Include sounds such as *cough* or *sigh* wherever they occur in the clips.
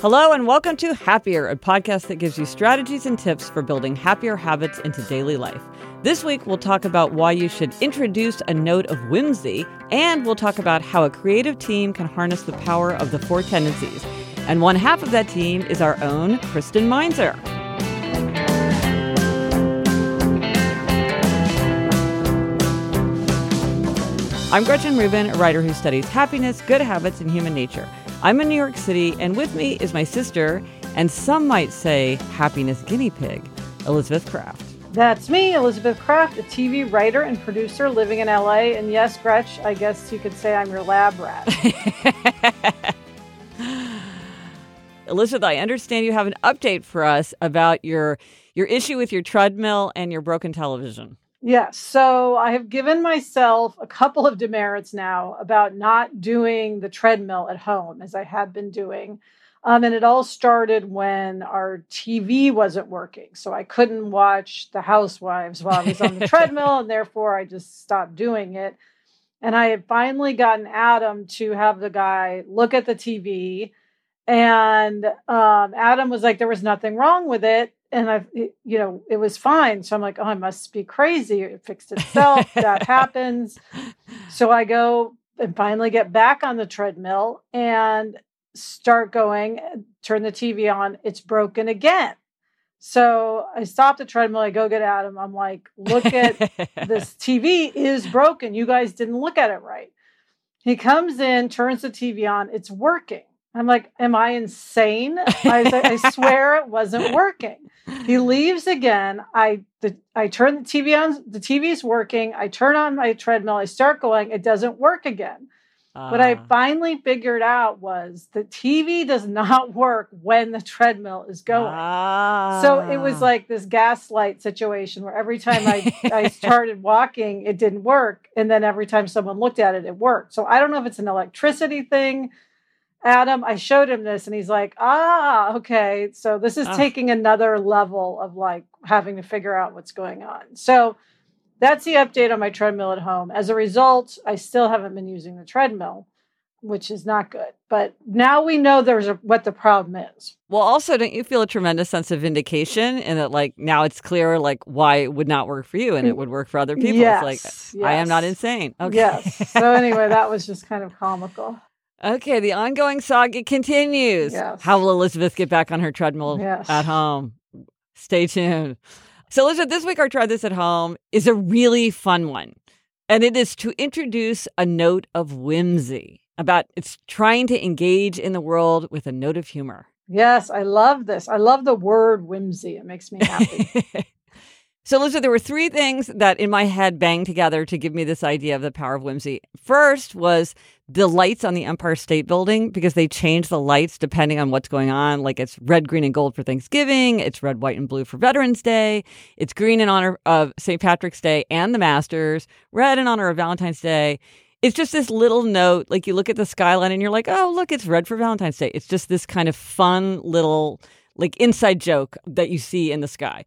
Hello, and welcome to Happier, a podcast that gives you strategies and tips for building happier habits into daily life. This week, we'll talk about why you should introduce a note of whimsy, and we'll talk about how a creative team can harness the power of the four tendencies. And one half of that team is our own Kristen Meinzer. I'm Gretchen Rubin, a writer who studies happiness, good habits, and human nature. I'm in New York City, and with me is my sister, and some might say happiness guinea pig, Elizabeth Craft. That's me, Elizabeth Craft, a TV writer and producer living in LA. And yes, Gretch, I guess you could say I'm your lab rat. *laughs* Elizabeth, I understand you have an update for us about your your issue with your treadmill and your broken television. Yes. So I have given myself a couple of demerits now about not doing the treadmill at home as I had been doing. Um, and it all started when our TV wasn't working. So I couldn't watch The Housewives while I was on the *laughs* treadmill, and therefore I just stopped doing it. And I had finally gotten Adam to have the guy look at the TV. And um, Adam was like, there was nothing wrong with it and I, you know, it was fine. So I'm like, oh, I must be crazy. It fixed itself. that *laughs* happens. So I go and finally get back on the treadmill and start going, turn the TV on. It's broken again. So I stop the treadmill. I go get Adam. I'm like, look at this *laughs* TV is broken. You guys didn't look at it right. He comes in, turns the TV on. It's working. I'm like, am I insane? I, I *laughs* swear it wasn't working. He leaves again. I the, I turn the TV on. The TV's working. I turn on my treadmill. I start going. It doesn't work again. Uh. What I ah. finally figured out was the TV does not *laughs* work when the treadmill is going. So it was like this gaslight situation where every time I, I started walking, it didn't work. And then every time someone looked at it, it worked. So I don't know if it's an electricity thing Adam, I showed him this and he's like, ah, okay. So this is ah. taking another level of like having to figure out what's going on. So that's the update on my treadmill at home. As a result, I still haven't been using the treadmill, which is not good. But now we know there's a, what the problem is. Well, also, don't you feel a tremendous sense of vindication in that, like, now it's clear, like, why it would not work for you and it would work for other people? Yes, it's like, yes. I am not insane. Okay. Yes. So, anyway, that *laughs* was just kind of comical. Okay, the ongoing saga continues. Yes. How will Elizabeth get back on her treadmill yes. at home? Stay tuned. So, Elizabeth, this week our Try This at Home is a really fun one. And it is to introduce a note of whimsy about it's trying to engage in the world with a note of humor. Yes, I love this. I love the word whimsy. It makes me happy. *laughs* So, Lisa, there were three things that in my head banged together to give me this idea of the power of whimsy. First was the lights on the Empire State Building because they change the lights depending on what's going on. Like it's red, green, and gold for Thanksgiving, it's red, white, and blue for Veterans Day, it's green in honor of St. Patrick's Day and the Masters, red in honor of Valentine's Day. it's just this little note. Like you look at the skyline and you're like, oh, look, it's red for Valentine's Day. It's just this kind of fun little like inside joke that you see in the sky.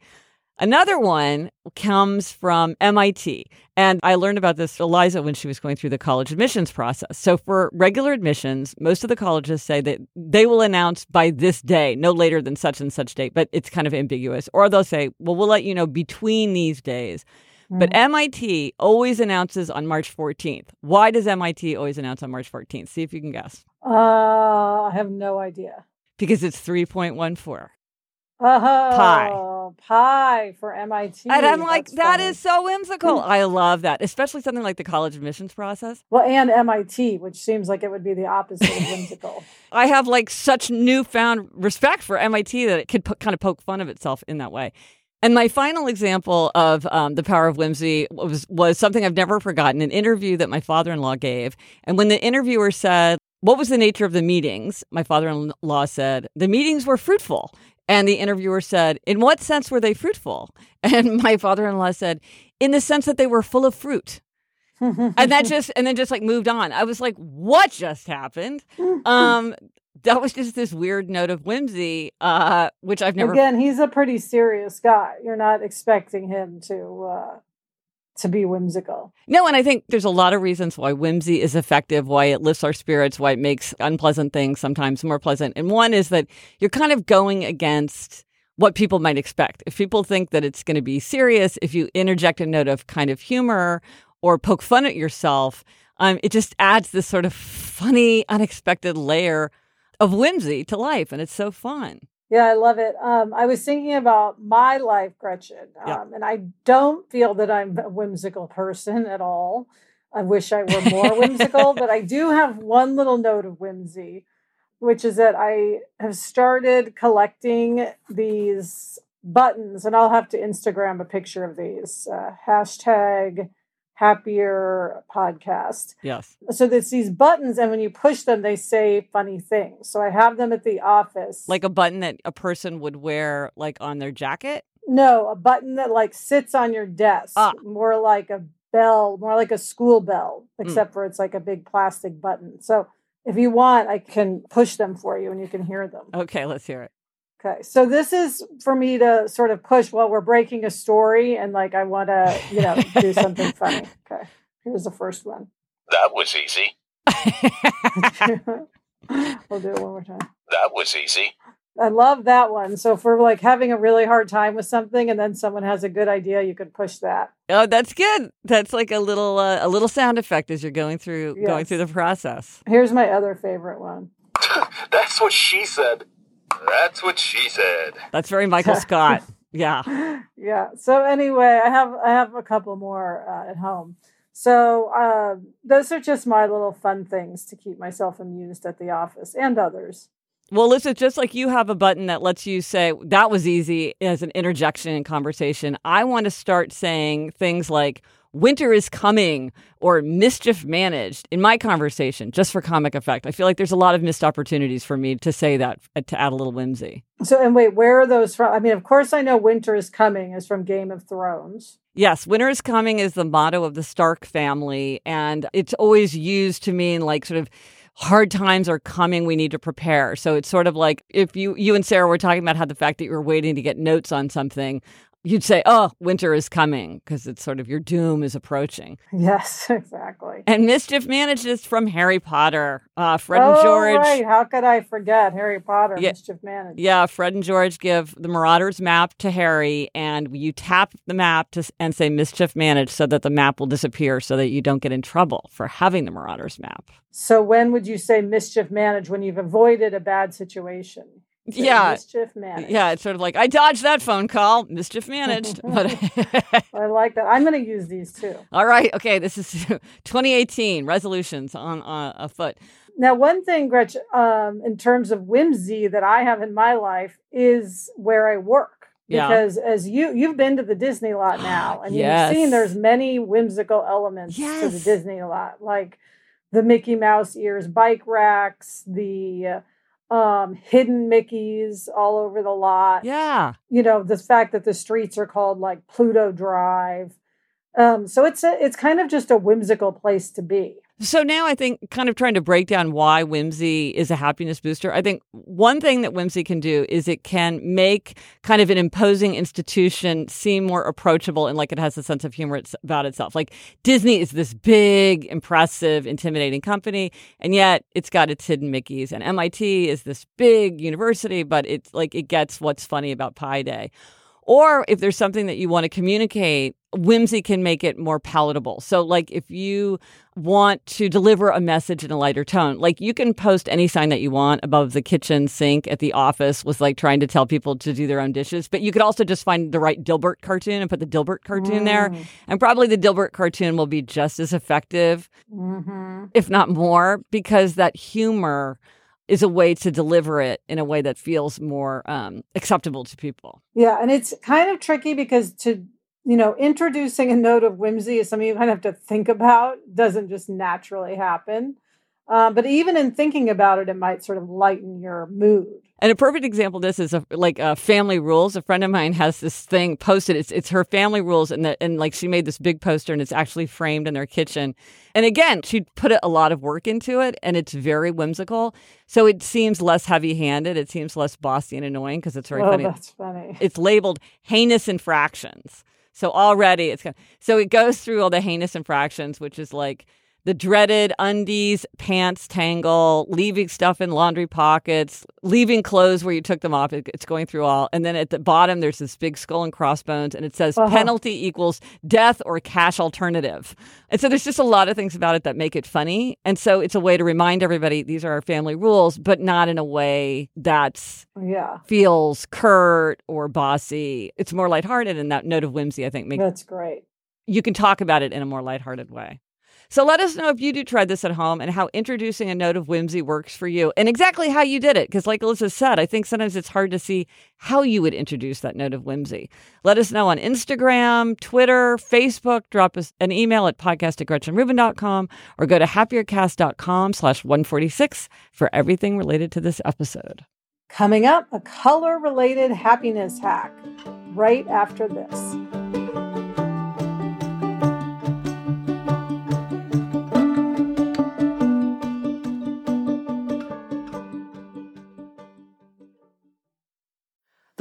Another one comes from MIT. And I learned about this, Eliza, when she was going through the college admissions process. So for regular admissions, most of the colleges say that they will announce by this day, no later than such and such date, but it's kind of ambiguous. Or they'll say, well, we'll let you know between these days. But MIT always announces on March 14th. Why does MIT always announce on March 14th? See if you can guess. Uh, I have no idea. Because it's 3.14. Oh, Pi. pi for MIT. And I'm like, That's that funny. is so whimsical. I love that, especially something like the college admissions process. well, and MIT, which seems like it would be the opposite of whimsical. *laughs* I have like such newfound respect for MIT that it could po- kind of poke fun of itself in that way. And my final example of um, the power of whimsy was was something I've never forgotten. An interview that my father in law gave, and when the interviewer said, "What was the nature of the meetings?" my father in law said, "The meetings were fruitful." And the interviewer said, "In what sense were they fruitful?" *laughs* And my father in law said, "In the sense that they were full of fruit." *laughs* and that just and then just like moved on. I was like, "What just happened?" *laughs* Um, that was just this weird note of whimsy, uh, which I've never. Again, he's a pretty serious guy. You're not expecting him to uh, to be whimsical. No, and I think there's a lot of reasons why whimsy is effective, why it lifts our spirits, why it makes unpleasant things sometimes more pleasant. And one is that you're kind of going against what people might expect. If people think that it's going to be serious, if you interject a note of kind of humor or poke fun at yourself, um, it just adds this sort of funny, unexpected layer of whimsy to life, and it's so fun. Yeah, I love it. Um, I was thinking about my life, Gretchen, um, Yeah. and I don't feel that I'm a whimsical person at all. I wish I were more whimsical, *laughs* but I do have one little note of whimsy, which is that I have started collecting these buttons, and I'll have to Instagram a picture of these. Uh, hashtag happier podcast. Yes. So there's these buttons, and when you push them, they say funny things. So I have them at the office. Like a button that a person would wear like on their jacket. no, a button that like sits on your desk, Ah. more like a bell, more like a school bell, Hmm. except for it's like a big plastic button. So if you want, I can push them for you, and you can hear them. Okay, let's hear it. Okay, so this is for me to sort of push while we're breaking a story, and like I want to, you know, do something *laughs* funny. Okay, here's the first one. That was easy. *laughs* *laughs* we'll do it one more time. That was easy. I love that one. So for like having a really hard time with something, and then someone has a good idea, you can push that. Oh, that's good. That's like a little uh, a little sound effect as you're going through going through the process. Here's my other favorite one. That's what she said. That's what she said. That's very Michael *laughs* Scott. Yeah. yeah. So anyway, I have I have a couple more uh, at home. So uh, those are just my little fun things to keep myself amused at the office and others. Well, listen, just like you have a button that lets you say that was easy as an interjection in conversation, I want to start saying things like winter is coming or mischief managed in my conversation just for comic effect. I feel like there's a lot of missed opportunities for me to say that uh, to add a little whimsy. So and wait, where are those from? I mean, of course, I know winter is coming is from Game of Thrones. Yes, winter is coming is the motto of the Stark family, and it's always used to mean like sort of hard times are coming we need to prepare so it's sort of like if you you and sarah were talking about how the fact that you were waiting to get notes on something you'd say oh winter is coming because it's sort of your doom is approaching Yes, *laughs* exactly. and mischief managed is from harry potter uh, fred oh, and george right. How could I forget Harry Potter, Yeah. Mischief Managed? Yeah, Fred and George give the Marauders map to Harry, and you tap the map to, and say mischief managed so that the map will disappear so that you don't get in trouble for having the Marauders map. So when would you say mischief managed when you've avoided a bad situation? Yeah. mischief managed. Yeah, it's sort of like, I dodged that phone call, mischief managed. *laughs* but *laughs* I like that. I'm going to use these too. all right, okay, this is *laughs* 2018 resolutions on uh, foot. Now, one thing, Gretchen, um, in terms of whimsy that I have in my life is where I work. Yeah. Because as you you've been to the Disney lot *gasps* now, and Yes. you've seen there's many whimsical elements to the Yes. Disney lot, like the Mickey Mouse ears, bike racks, the uh, um, hidden Mickeys all over the lot. Yeah. you know the fact that the streets are called like Pluto Drive. Um, so it's a, it's kind of just a whimsical place to be. So now I think kind of trying to break down why whimsy is a happiness booster. I think one thing that whimsy can do is it can make kind of an imposing institution seem more approachable and like it has a sense of humor about itself. Like Disney is this big, impressive, intimidating company, and yet it's got its hidden Mickeys. And MIT is this big university, but it's like it gets what's funny about Pi Day. Or if there's something that you want to communicate, whimsy can make it more palatable. So, like if you want to deliver a message in a lighter tone, like you can post any sign that you want above the kitchen sink at the office with like trying to tell people to do their own dishes. But you could also just find the right Dilbert cartoon and put the Dilbert cartoon mm. there. And probably the Dilbert cartoon will be just as effective, mm-hmm. if not more, because that humor is a way to deliver it in a way that feels more um, acceptable to people. Yeah, and it's kind of tricky because to you know introducing a note of whimsy is something you kind of have to think about. Doesn't just naturally happen. Um, but even in thinking about it, it might sort of lighten your mood. And a perfect example of this is a, like uh, family rules. A friend of mine has this thing posted. It's it's her family rules, and and like she made this big poster, and it's actually framed in their kitchen. And again, she put a lot of work into it, and it's very whimsical. So it seems less heavy handed. It seems less bossy and annoying because it's very oh, funny. That's funny. It's labeled heinous infractions. So already it's kind of, so it goes through all the heinous infractions, which is like the dreaded undies, pants tangle, leaving stuff in laundry pockets, leaving clothes where you took them off. It's going through all. And then at the bottom, there's this big skull and crossbones, and it says uh-huh. penalty equals death or cash alternative. And so there's just a lot of things about it that make it funny. And so it's a way to remind everybody these are our family rules, but not in a way that's yeah feels curt or bossy. It's more lighthearted, and that note of whimsy, I think, makes that's great. You can talk about it in a more lighthearted way. So let us know if you do try this at home and how introducing a note of whimsy works for you and exactly how you did it. Because, like Alyssa said, I think sometimes it's hard to see how you would introduce that note of whimsy. Let us know on Instagram, Twitter, Facebook. Drop us an email at podcast at GretchenRubin.com or go to happiercast.com slash 146 for everything related to this episode. Coming up, a color related happiness hack right after this.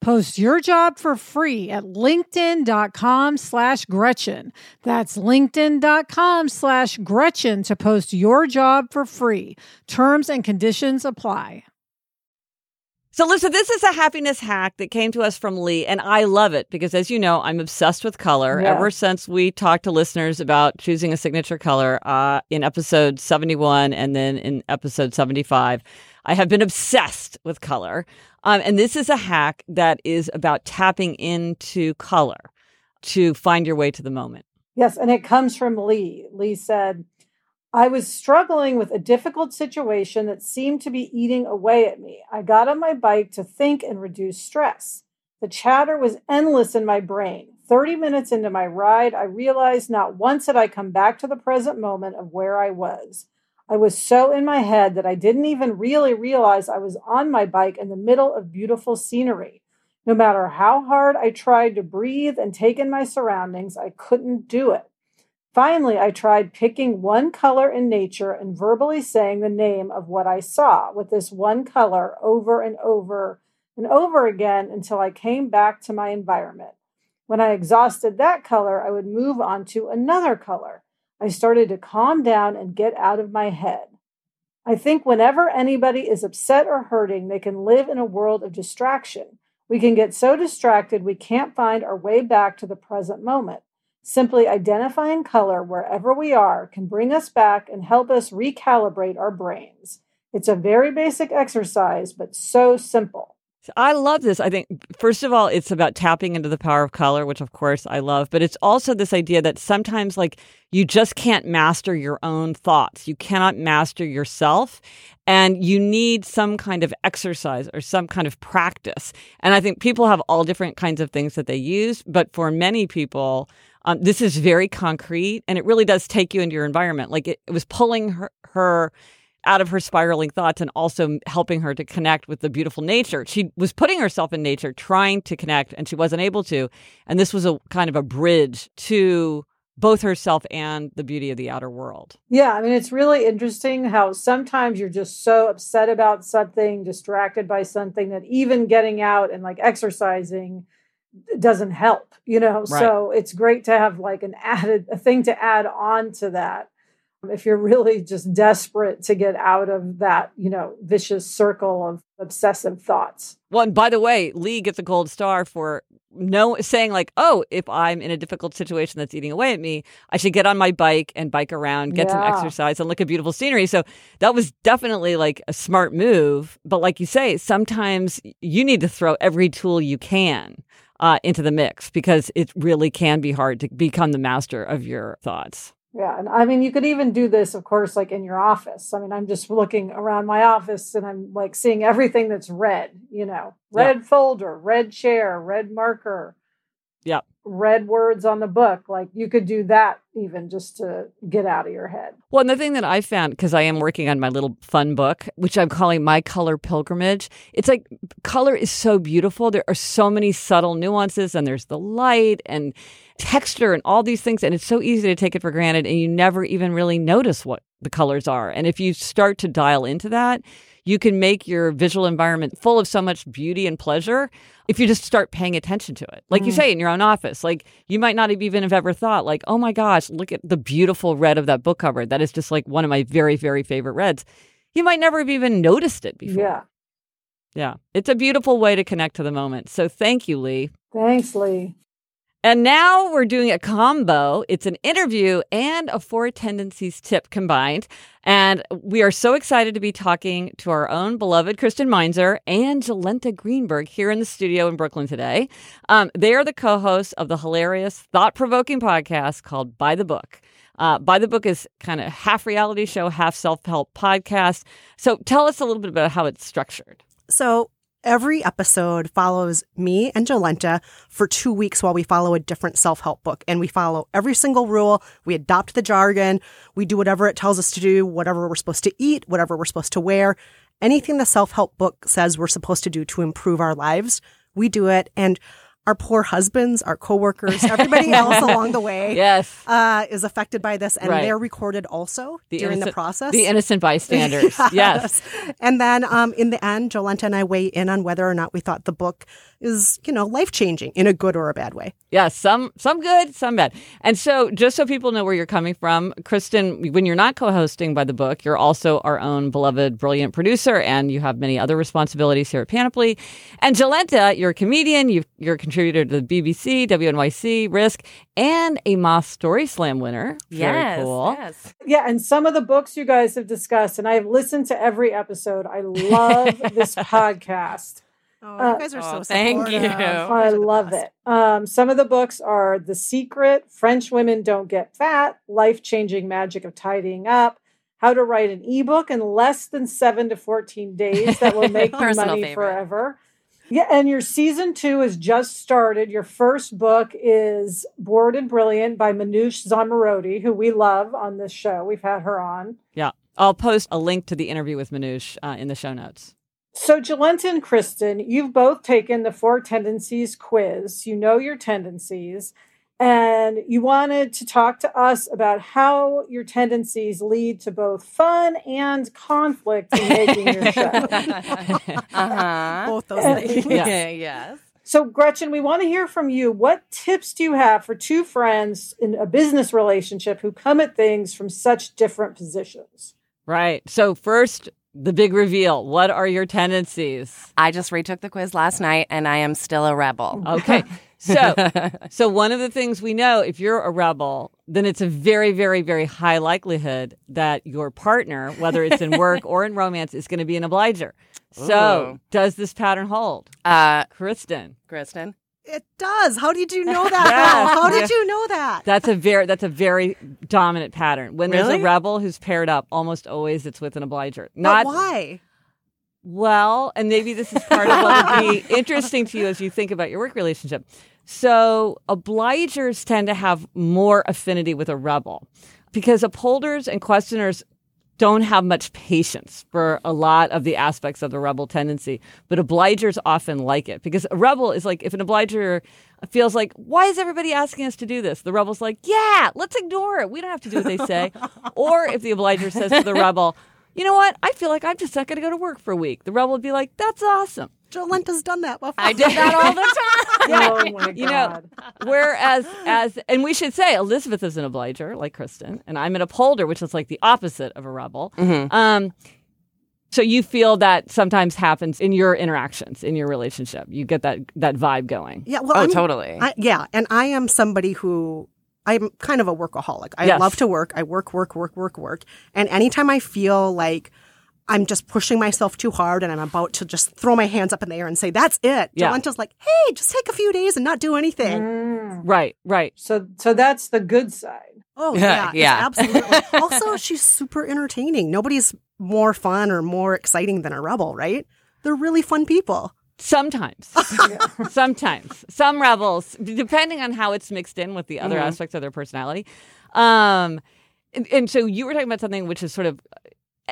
Post your job for free at linkedin.com slash Gretchen. That's linkedin.com slash Gretchen to post your job for free. Terms and conditions apply. So, listen, this is a happiness hack that came to us from Lee, and I love it because, as you know, I'm obsessed with color. Yeah. Ever since we talked to listeners about choosing a signature color uh, in episode 71 and then in episode 75, I have been obsessed with color. Um, and this is a hack that is about tapping into color to find your way to the moment. Yes, and it comes from Lee. Lee said, I was struggling with a difficult situation that seemed to be eating away at me. I got on my bike to think and reduce stress. The chatter was endless in my brain. 30 minutes into my ride, I realized not once had I come back to the present moment of where I was. I was so in my head that I didn't even really realize I was on my bike in the middle of beautiful scenery. No matter how hard I tried to breathe and take in my surroundings, I couldn't do it. Finally, I tried picking one color in nature and verbally saying the name of what I saw with this one color over and over and over again until I came back to my environment. When I exhausted that color, I would move on to another color. I started to calm down and get out of my head. I think whenever anybody is upset or hurting, they can live in a world of distraction. We can get so distracted we can't find our way back to the present moment. Simply identifying color wherever we are can bring us back and help us recalibrate our brains. It's a very basic exercise, but so simple. I love this. I think, first of all, it's about tapping into the power of color, which of course I love, but it's also this idea that sometimes, like, you just can't master your own thoughts. You cannot master yourself, and you need some kind of exercise or some kind of practice. And I think people have all different kinds of things that they use, but for many people, um, this is very concrete and it really does take you into your environment. Like, it, it was pulling her. her out of her spiraling thoughts and also helping her to connect with the beautiful nature. She was putting herself in nature, trying to connect, and she wasn't able to. And this was a kind of a bridge to both herself and the beauty of the outer world. Yeah, I mean, it's really interesting how sometimes you're just so upset about something, distracted by something, that even getting out and like exercising doesn't help, you know? Right. So it's great to have like an added, a thing to add on to that if you're really just desperate to get out of that, you know, vicious circle of obsessive thoughts. Well, and by the way, Lee gets a gold star for no saying like, "Oh, if I'm in a difficult situation that's eating away at me, I should get on my bike and bike around, get some exercise, and look at beautiful scenery." So that was definitely like a smart move. But like you say, sometimes you need to throw every tool you can uh, into the mix because it really can be hard to become the master of your thoughts. Yeah. And I mean, you could even do this, of course, like in your office. I mean, I'm just looking around my office and I'm like seeing everything that's red, you know, Yeah. red folder, red chair, red marker. Yep. Red words on the book. Like you could do that even just to get out of your head. Well, and the thing that I found, because I am working on my little fun book, which I'm calling My Color Pilgrimage, it's like color is so beautiful. There are so many subtle nuances, and there's the light and texture and all these things. And it's so easy to take it for granted, and you never even really notice what the colors are. And if you start to dial into that, you can make your visual environment full of so much beauty and pleasure if you just start paying attention to it. Like you Mm. say in your own office, like you might not have even have ever thought like, "Oh my gosh, look at the beautiful red of that book cover. That is just like one of my very very favorite reds." You might never have even noticed it before. Yeah. Yeah. It's a beautiful way to connect to the moment. So thank you, Lee. Thanks, Lee. And now we're doing a combo. It's an interview and a four tendencies tip combined. And we are so excited to be talking to our own beloved Kristen Meinzer and Jolenta Greenberg here in the studio in Brooklyn today. Um, they are the co hosts of the hilarious, thought provoking podcast called By the Book. Uh, By the Book is kind of half reality show, half self help podcast. So tell us a little bit about how it's structured. So every episode follows me and Jolenta for two weeks while we follow a different self help book. And we follow every single rule. We adopt the jargon. We do whatever it tells us to do, whatever we're supposed to eat, whatever we're supposed to wear. Anything the self help book says we're supposed to do to improve our lives, we do it. And our poor husbands, our coworkers, everybody *laughs* else along the way Yes. uh, is affected by this. And Right. they're recorded also during the process. The innocent bystanders. *laughs* yes. And then um, in the end, Jolenta and I weigh in on whether or not we thought the book is, you know, life changing in a good or a bad way. Yeah, some some good, some bad. And so, just so people know where you're coming from, Kristen, when you're not co-hosting by the book, you're also our own beloved, brilliant producer, and you have many other responsibilities here at Panoply. And Jolenta, you're a comedian, you you're a contributor to the BBC, WNYC, Risk, and a Moth Story Slam winner. Very yes, cool. yes. Yeah, and some of the books you guys have discussed, and I've listened to every episode. I love *laughs* this podcast. Oh, Uh, you guys are oh, so thank supportive. you. You guys I love best. it. Um, some of the books are The Secret, French Women Don't Get Fat, Life Changing Magic of Tidying Up, How to Write an Ebook in Less Than Seven to 14 Days That Will Make You Money favorite. Forever. Yeah, and your season two has just started. Your first book is Bored and Brilliant by Manoush Zomorodi, who we love on this show. We've had her on. Yeah. I'll post a link to the interview with Manoush uh, in the show notes. So, Jolenta and Kristen, you've both taken the four tendencies quiz. You know your tendencies, and you wanted to talk to us about how your tendencies lead to both fun and conflict in making your *laughs* show. Uh-huh. Both those things. Yeah. *laughs* yes. So, Gretchen, we want to hear from you. What tips do you have for two friends in a business relationship who come at things from such different positions? Right. So, first, the big reveal. What are your tendencies? I just retook the quiz last night and I am still a rebel. Okay. *laughs* So, so one of the things we know, if you're a rebel, then it's a very, very, very high likelihood that your partner, whether it's in work *laughs* or in romance, is going to be an obliger. So, Ooh. does this pattern hold? Uh, Kristen, Kristen. It does. How did you know *laughs* that? Yes. How did Yeah. you know that? that's a very that's a very dominant pattern. When there's a rebel who's paired up, almost always it's with an obliger. But Not why? Well, and maybe this is part of what would be *laughs* interesting to you as you think about your work relationship. So, obligers tend to have more affinity with a rebel because upholders and questioners don't have much patience for a lot of the aspects of the rebel tendency, but obligers often like it because a rebel is like if an obliger feels like, why is everybody asking us to do this? The rebel's like, yeah, let's ignore it. We don't have to do what they say. *laughs* or if the obliger says to the rebel, you know what? I feel like I'm just not going to go to work for a week. The rebel would be like, that's awesome. Jolenta's done that before. I did that all the time. *laughs* Oh my You know, Whereas, as and we should say, Elizabeth is an obliger, like Kristen, and I'm an upholder, which is like the opposite of a rebel. Um, so you feel that sometimes happens in your interactions, in your relationship. You get that that vibe going. Yeah, well, Oh, I'm- totally. I, yeah, and I am somebody who I'm kind of a workaholic. I Yes. love to work. I work, work, work, work, work. And anytime I feel like I'm just pushing myself too hard and I'm about to just throw my hands up in the air and say, that's it. Yeah. Jolenta's like, hey, just take a few days and not do anything. Mm. Right, right. So, so that's the good side. Oh, Yeah, yeah. yeah. *laughs* absolutely. also, she's super entertaining. Nobody's more fun or more exciting than a rebel, right? They're really fun people. Sometimes, *laughs* *laughs* sometimes, some rebels, depending on how it's mixed in with the other aspects of their personality. Um, and, and so you were talking about something which is sort of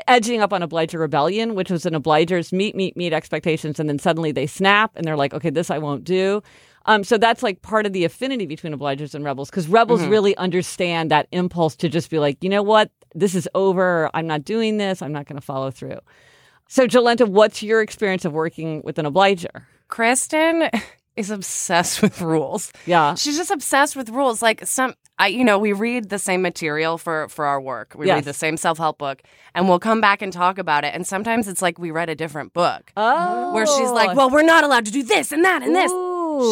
edging up on obliger rebellion, which was an obligers meet, meet, meet expectations, and then suddenly they snap and they're like, okay, this I won't do. Um, so that's like part of the affinity between obligers and rebels because rebels really understand that impulse to just be like, you know what, this is over. I'm not doing this. I'm not going to follow through. So, Jolenta, what's your experience of working with an obliger? Kristen is obsessed *laughs* with rules. Yeah. She's just obsessed with rules. Like some, I, you know, we read the same material for for our work. We Yes. read the same self help book, and we'll come back and talk about it. And sometimes it's like we read a different book, Oh. where she's like, oh. "Well, we're not allowed to do this and that and this."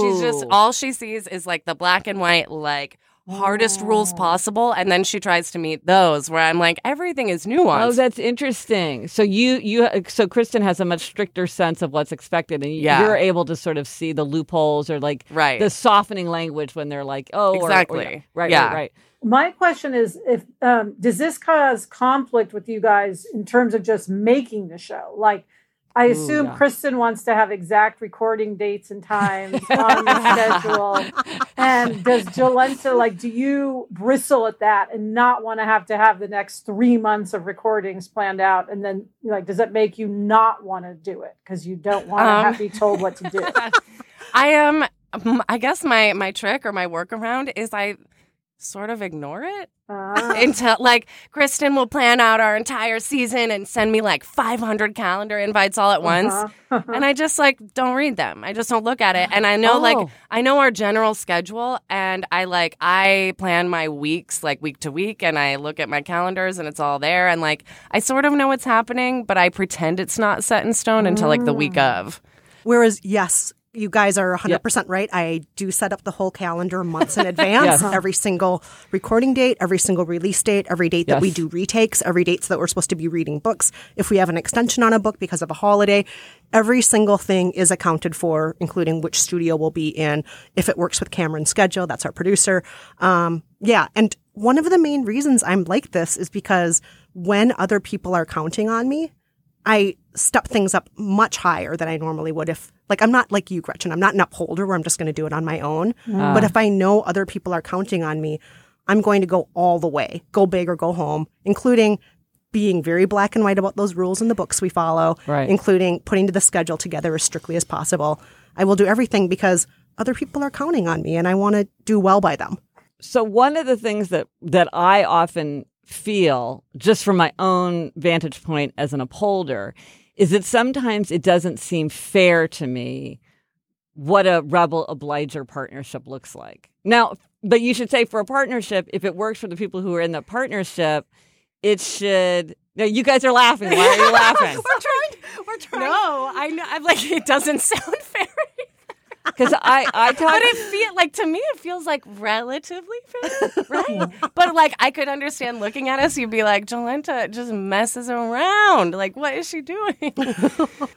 She's just all she sees is like the black and white, like hardest rules possible, and then she tries to meet those. Where I'm like, everything is nuanced. Oh, that's interesting. So you you so Kristen has a much stricter sense of what's expected, and Yeah. you're able to sort of see the loopholes or like Right. the softening language when they're like, oh, or- or- Exactly. right, Yeah. right, right. My question is, if um, does this cause conflict with you guys in terms of just making the show? Like, I assume yeah. Kristen wants to have exact recording dates and times *laughs* on the schedule, and does Jolenta like? Do you bristle at that and not want to have to have the next three months of recordings planned out? And then, like, does that make you not want to do it because you don't want to Um, have to be told what to do? *laughs* I am. um, I guess my my trick or my workaround is I sort of ignore it Ah. until like Kristen will plan out our entire season and send me like 500 calendar invites all at once. Uh-huh. And I just like don't read them. I just don't look at it. And I know like Oh. I know our general schedule and I like I plan my weeks like week to week and I look at my calendars and it's all there and like I sort of know what's happening, but I pretend it's not set in stone until like the week of. Whereas, yes, you guys are 100% right. I do set up the whole calendar months in *laughs* advance. Yes. Every single recording date, every single release date, every date that we do retakes, every dates that we're supposed to be reading books. If we have an extension on a book because of a holiday, every single thing is accounted for, including which studio we'll be in. If it works with Cameron's schedule, that's our producer. Um, yeah. And one of the main reasons I'm like this is because when other people are counting on me, I step things up much higher than I normally would if, like, I'm not like you, Gretchen. I'm not an upholder where I'm just going to do it on my own. Mm. But ah. if I know other people are counting on me, I'm going to go all the way, go big or go home, including being very black and white about those rules in the books we follow, Right. including putting the schedule together as strictly as possible. I will do everything because other people are counting on me and I want to do well by them. So one of the things that that I often feel just from my own vantage point as an upholder is that sometimes it doesn't seem fair to me what a rebel obliger partnership looks like. Now, but you should say for a partnership, if it works for the people who are in the partnership, it should. No, you guys are laughing. Why are you laughing? *laughs* We're trying. We're trying. No, I know. I'm like it doesn't *laughs* sound fair. Because I I *laughs* talk. But it feel like to me it feels like relatively fair, right? *laughs* but like I could understand looking at us, you'd be like, Jolenta just messes around. Like, what is she doing? *laughs*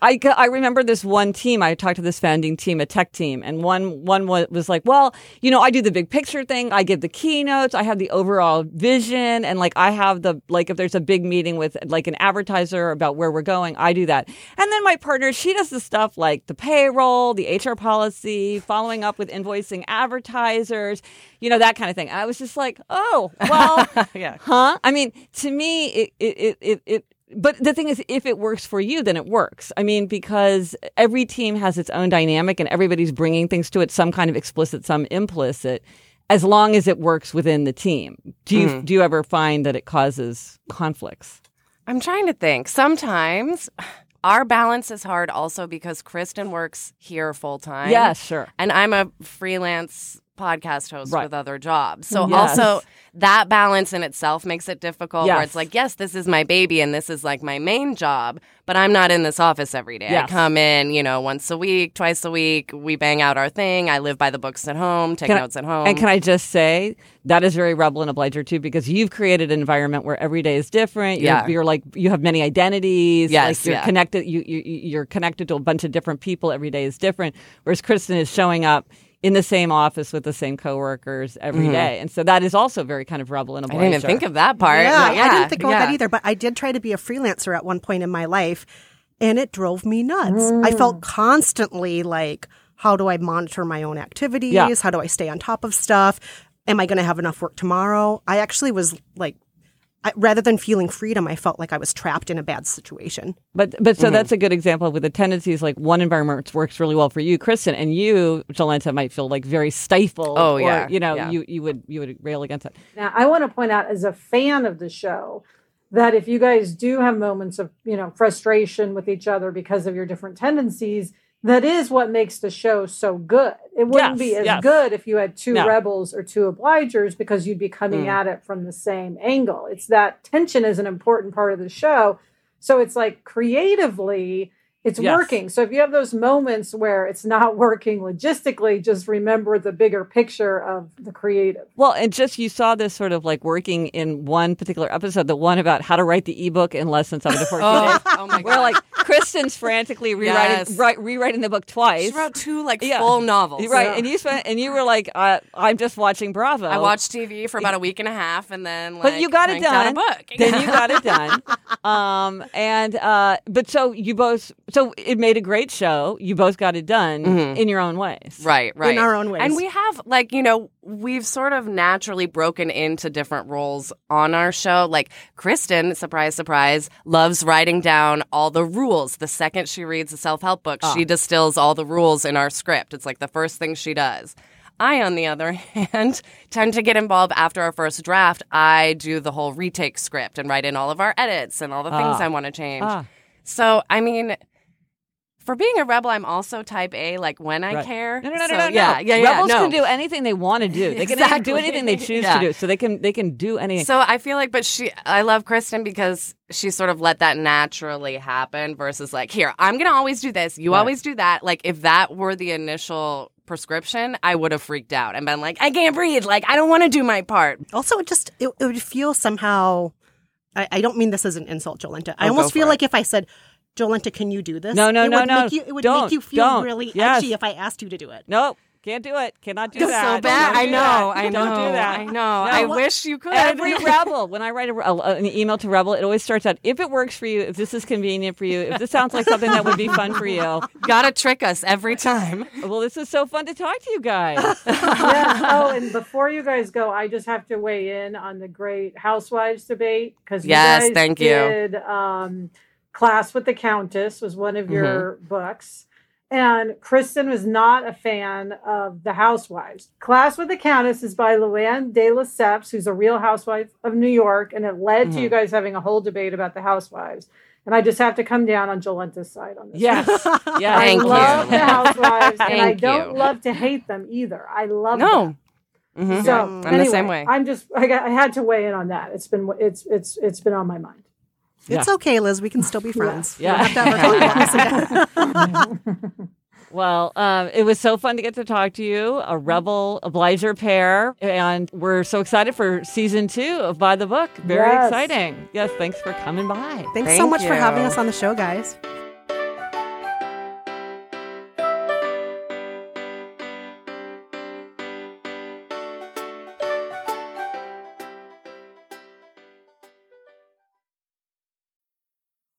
I, I remember this one team. I talked to this founding team, a tech team, and one one was like, "Well, you know, I do the big picture thing. I give the keynotes. I have the overall vision, and like I have the like if there's a big meeting with like an advertiser about where we're going, I do that. And then my partner, she does the stuff like the payroll, the HR policy, following up with invoicing advertisers, you know, that kind of thing. I was just like, oh, well, *laughs* yeah. huh? I mean, to me, it, it, it, it, but the thing is, if it works for you, then it works. I mean, because every team has its own dynamic and everybody's bringing things to it, some kind of explicit, some implicit, as long as it works within the team. Do you, hmm. do you ever find that it causes conflicts? I'm trying to think. Sometimes our balance is hard also because Kristen works here full time. Yes, sure. And I'm a freelance podcast host Right. with other jobs. So Yes. also that balance in itself makes it difficult where it's like, yes, this is my baby and this is like my main job, but I'm not in this office every day. Yes. I come in, you know, once a week, twice a week, we bang out our thing. I live by the books at home, take Can I- notes at home. And can I just say that is very rebel and obliger too, because you've created an environment where every day is different. You're, Yeah. you're like you have many identities. Yes, like you're yeah. connected. You, you you're connected to a bunch of different people. Every day is different. Whereas Kristen is showing up in the same office with the same coworkers every day, and so that is also very kind of rebel and Mm-hmm. I didn't even think of that part. Yeah, but I didn't think about that either, but I did try to be a freelancer at one point in my life, and it drove me nuts. I felt constantly like, how do I monitor my own activities? Yeah. How do I stay on top of stuff? Am I going to have enough work tomorrow? I actually was like, I, rather than feeling freedom, I felt like I was trapped in a bad situation. But but so Mm-hmm. that's a good example with the tendencies. Like one environment works really well for you, Kristen, and you, Jolenta, might feel like very stifled. Oh, or, yeah, you know, yeah. you you would you would rail against it. Now, I want to point out as a fan of the show that if you guys do have moments of, you know, frustration with each other because of your different tendencies, that is what makes the show so good. It wouldn't Yes, be as yes. good if you had two No. rebels or two obligers because you'd be coming Mm. at it from the same angle. It's that tension is an important part of the show. So it's like creatively, it's Yes. working. So if you have those moments where it's not *laughs* working logistically, just remember the bigger picture of the creative. Well, and just you saw this sort of like working in one particular episode, the one about how to write the ebook in less than seven to fourteen Oh, days. oh my Where god! like Kristen's frantically *laughs* rewriting Yes. right, rewriting the book twice. she wrote two like Yeah. full novels. Right, and you spent, and you were like, uh, "I'm just watching Bravo." I watched TV for about a week and a half, and then like, but you got it cranked out done. A book. then you *laughs* got it done. Um, and uh, but so you both, so it made a great show. You both got it done in your own ways. Mm-hmm. Right, right. our own ways. And we have, like, you know, we've sort of naturally broken into different roles on our show. Like, Kristen, surprise, surprise, loves writing down all the rules. The second she reads a self help book, Ah. she distills all the rules in our script. It's like the first thing she does. I, on the other *laughs* hand, tend to get involved after our first draft. I do the whole retake script and write in all of our edits and all the things Ah. I want to change. Ah. So, I mean, for being a rebel, I'm also type A, like when I Right. care. No, no, no, So, no, no, Yeah, no. yeah, yeah. Rebels no. can do anything they want to do. They can even do anything they choose Yeah. to do. So they can they can do anything. So I feel like, but she, I love Kristen because she sort of let that naturally happen versus like, here, I'm going to always do this. You Right. always do that. Like, if that were the initial prescription, I would have freaked out and been like, I can't breathe. Like, I don't want to do my part. Also, it just it, it would feel somehow. I, I don't mean this as an insult, Jolenta. I Oh, almost feel for like if I said, "Jolenta, can you do this?" No, no, it no, would no. Make you, it would Don't, make you feel don't. really Yes. edgy if I asked you to do it. nope, can't do it. Cannot do It's that. so bad. Don't I know. that. I know. Don't do that. I know. I No. wish you could. Every rebel, when I write a, a- an email to rebel, it always starts out: "If it works for you, if this is convenient for you, if this sounds like something that would be fun for you." *laughs* Gotta trick us every time. Well, this is so fun to talk to you guys. *laughs* yeah. Oh, and before you guys go, I just have to weigh in on the great Housewives debate because Yes, you guys thank you. did, Um, Class with the Countess was one of your books, and Kristen was not a fan of the Housewives. Class with the Countess is by Luann de Lesseps, who's a real housewife of New York, and it led to you guys having a whole debate about the Housewives. And I just have to come down on Jolenta's side on this. yes, *laughs* yes. I Thank you. love the Housewives, and I don't you. love to hate them either. I love No. them. Mhm. So I'm anyway, the same way. I'm just I got I had to weigh in on that. It's been it's it's it's been on my mind. It's okay, Liz. We can still be *laughs* friends. Yeah. We don't have to have a *laughs* podcast. *laughs* Well, um, it was so fun to get to talk to you, a rebel obliger pair, and we're so excited for season two of By the Book. Very Yes. exciting. Yes, thanks for coming by. Thanks so Thank much for having us on the show, guys.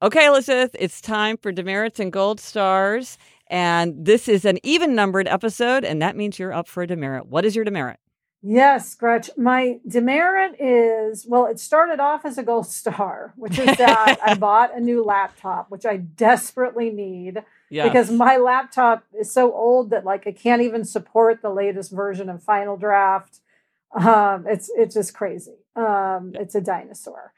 Okay, Elizabeth, it's time for demerits and gold stars. And this is an even numbered episode, and that means you're up for a demerit. What is your demerit? Yes, Gretch. My demerit is well, it started off as a gold star, which is that I *laughs* bought a new laptop, which I desperately need Yes. because my laptop is so old that like it can't even support the latest version of Final Draft. Um, it's it's just crazy. Um, it's a dinosaur.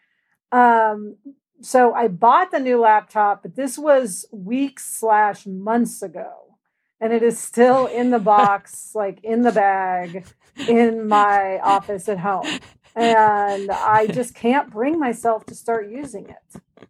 Um, so I bought the new laptop, but this was weeks slash months ago, and it is still in the *laughs* box, like in the bag, in my office at home, and I just can't bring myself to start using it.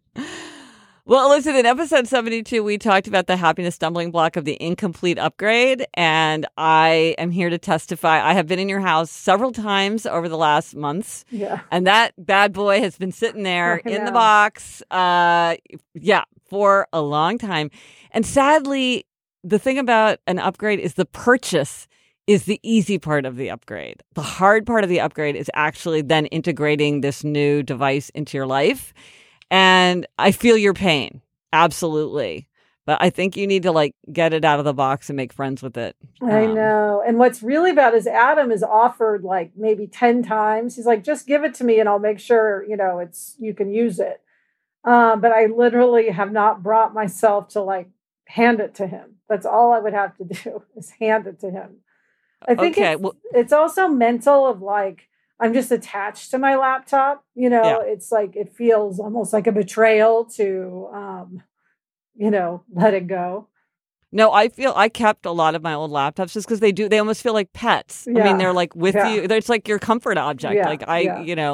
Well, listen, in episode 72, we talked about the happiness stumbling block of the incomplete upgrade. And I am here to testify. I have been in your house several times over the last months. Yeah. And that bad boy has been sitting there in the box. Uh, yeah, for a long time. And sadly, the thing about an upgrade is the purchase is the easy part of the upgrade. The hard part of the upgrade is actually then integrating this new device into your life. And I feel your pain. Absolutely. But I think you need to like get it out of the box and make friends with it. I Um, know. And what's really bad is Adam is offered like maybe 10 times. He's like, just give it to me and I'll make sure, you know, it's you can use it. Um, but I literally have not brought myself to like hand it to him. That's all I would have to *laughs* do is hand it to him. I think Okay, it's, well- it's also mental of like I'm just attached to my laptop. You know, Yeah. it's like it feels almost like a betrayal to um, you know, let it go. No, I feel I kept a lot of my old laptops just because they do. They almost feel like pets. Yeah. I mean, they're like with Yeah. you. It's like your comfort object. Yeah, Like I, you know,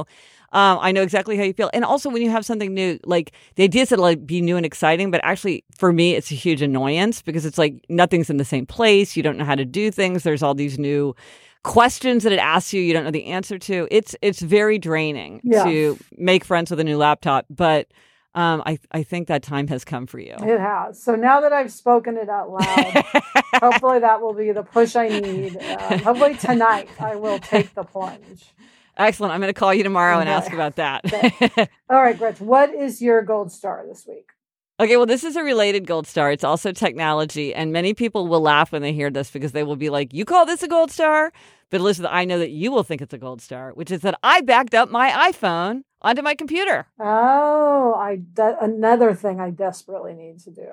um, I know exactly how you feel. And also, when you have something new, like the idea is to like be new and exciting, but actually, for me, it's a huge annoyance because it's like nothing's in the same place. You don't know how to do things. There's all these new questions that it asks you you don't know the answer to. It's it's very draining Yeah. to make friends with a new laptop, but. Um, I I think that time has come for you. It has. So now that I've spoken it out loud, *laughs* hopefully that will be the push I need. Uh, *laughs* hopefully tonight I will take the plunge. Excellent. I'm going to call you tomorrow and ask about that. *laughs* All right, Gretchen, what is your gold star this week? Okay, well, this is a related gold star. It's also technology. And many people will laugh when they hear this because they will be like, You call this a gold star? But Elizabeth, I know that you will think it's a gold star, which is that I backed up my iPhone onto my computer, Oh, I de- another thing I desperately need to do.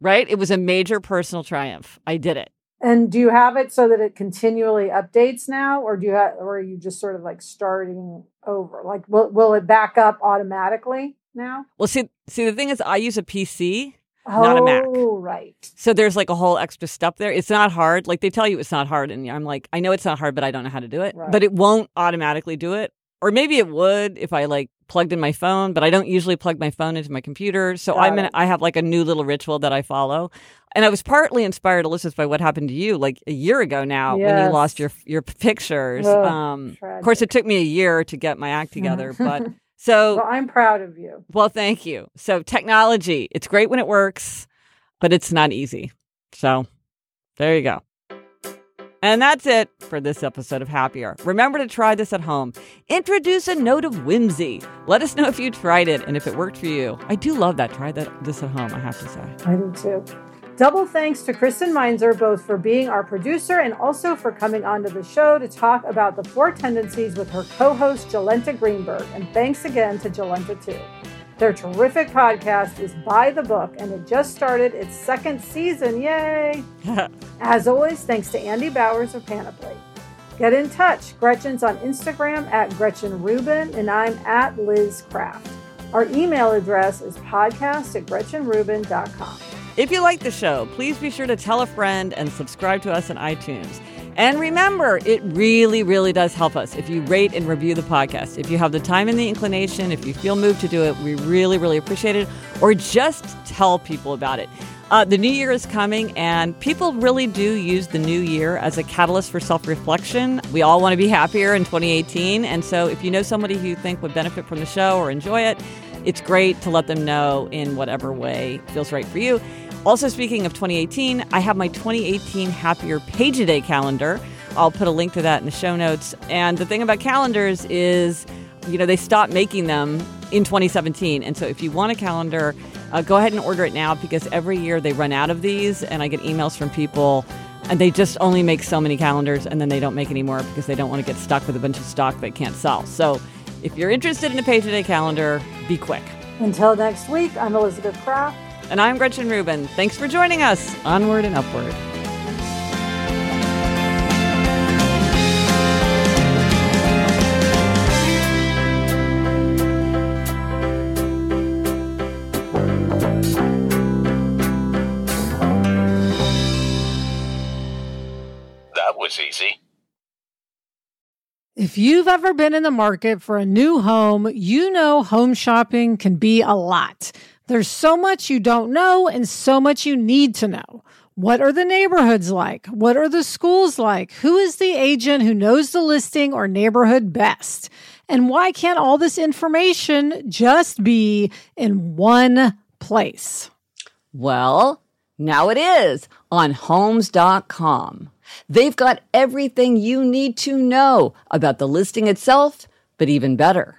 right? It was a major personal triumph. I did it. And do you have it so that it continually updates now, or do you have, or are you just sort of like starting over? Like, will will it back up automatically now? Well, see, see, the thing is, I use a PC. Oh, Not a Mac. right. So there's like a whole extra step there. It's not hard. Like they tell you it's not hard. And I'm like, I know it's not hard, but I don't know how to do it. Right. But it won't automatically do it. Or maybe it would if I like plugged in my phone, but I don't usually plug my phone into my computer. So Got I'm in. I have like a new little ritual that I follow. And I was partly inspired, Elizabeth, by what happened to you like a year ago now when you lost your your pictures. Ugh, um, of course, it took me a year to get my act *laughs* together, but so Well, I'm proud of you. well, thank you. So, technology, it's great when it works, but it's not easy. So, there you go. And that's it for this episode of Happier. Remember to try this at home. Introduce a note of whimsy. Let us know if you tried it and if it worked for you. I do love that. Try that this at home, I have to say. I do too. Double thanks to Kristen Meinzer, both for being our producer and also for coming onto the show to talk about the four tendencies with her co host, Jolenta Greenberg. And thanks again to Jolenta, too. Their terrific podcast is By the Book, and it just started its second season. Yay! *laughs* As always, thanks to Andy Bowers of Panoply. Get in touch. Gretchen's on Instagram at Gretchen Rubin, and I'm at Liz Craft. Our email address is podcast at GretchenRubin.com. If you like the show, please be sure to tell a friend and subscribe to us on iTunes. And remember, it really, really does help us if you rate and review the podcast. If you have the time and the inclination, if you feel moved to do it, we really, really appreciate it. Or just tell people about it. Uh, the new year is coming, and people really do use the new year as a catalyst for self reflection. We all want to be happier in 2018. And so, if you know somebody who you think would benefit from the show or enjoy it, it's great to let them know in whatever way feels right for you. Also, speaking of 2018, I have my 2018 Happier Page a Day calendar. I'll put a link to that in the show notes. And the thing about calendars is, you know, they stopped making them in 2017. And so if you want a calendar, uh, go ahead and order it now because every year they run out of these. And I get emails from people and they just only make so many calendars and then they don't make any more because they don't want to get stuck with a bunch of stock they can't sell. So if you're interested in a Page a Day calendar, be quick. Until next week, I'm Elizabeth Craft. And I'm Gretchen Rubin. Thanks for joining us. Onward and upward. That was easy. If you've ever been in the market for a new home, you know home shopping can be a lot. There's so much you don't know and so much you need to know. What are the neighborhoods like? What are the schools like? Who is the agent who knows the listing or neighborhood best? And why can't all this information just be in one place? Well, now it is on homes.com. They've got everything you need to know about the listing itself, but even better.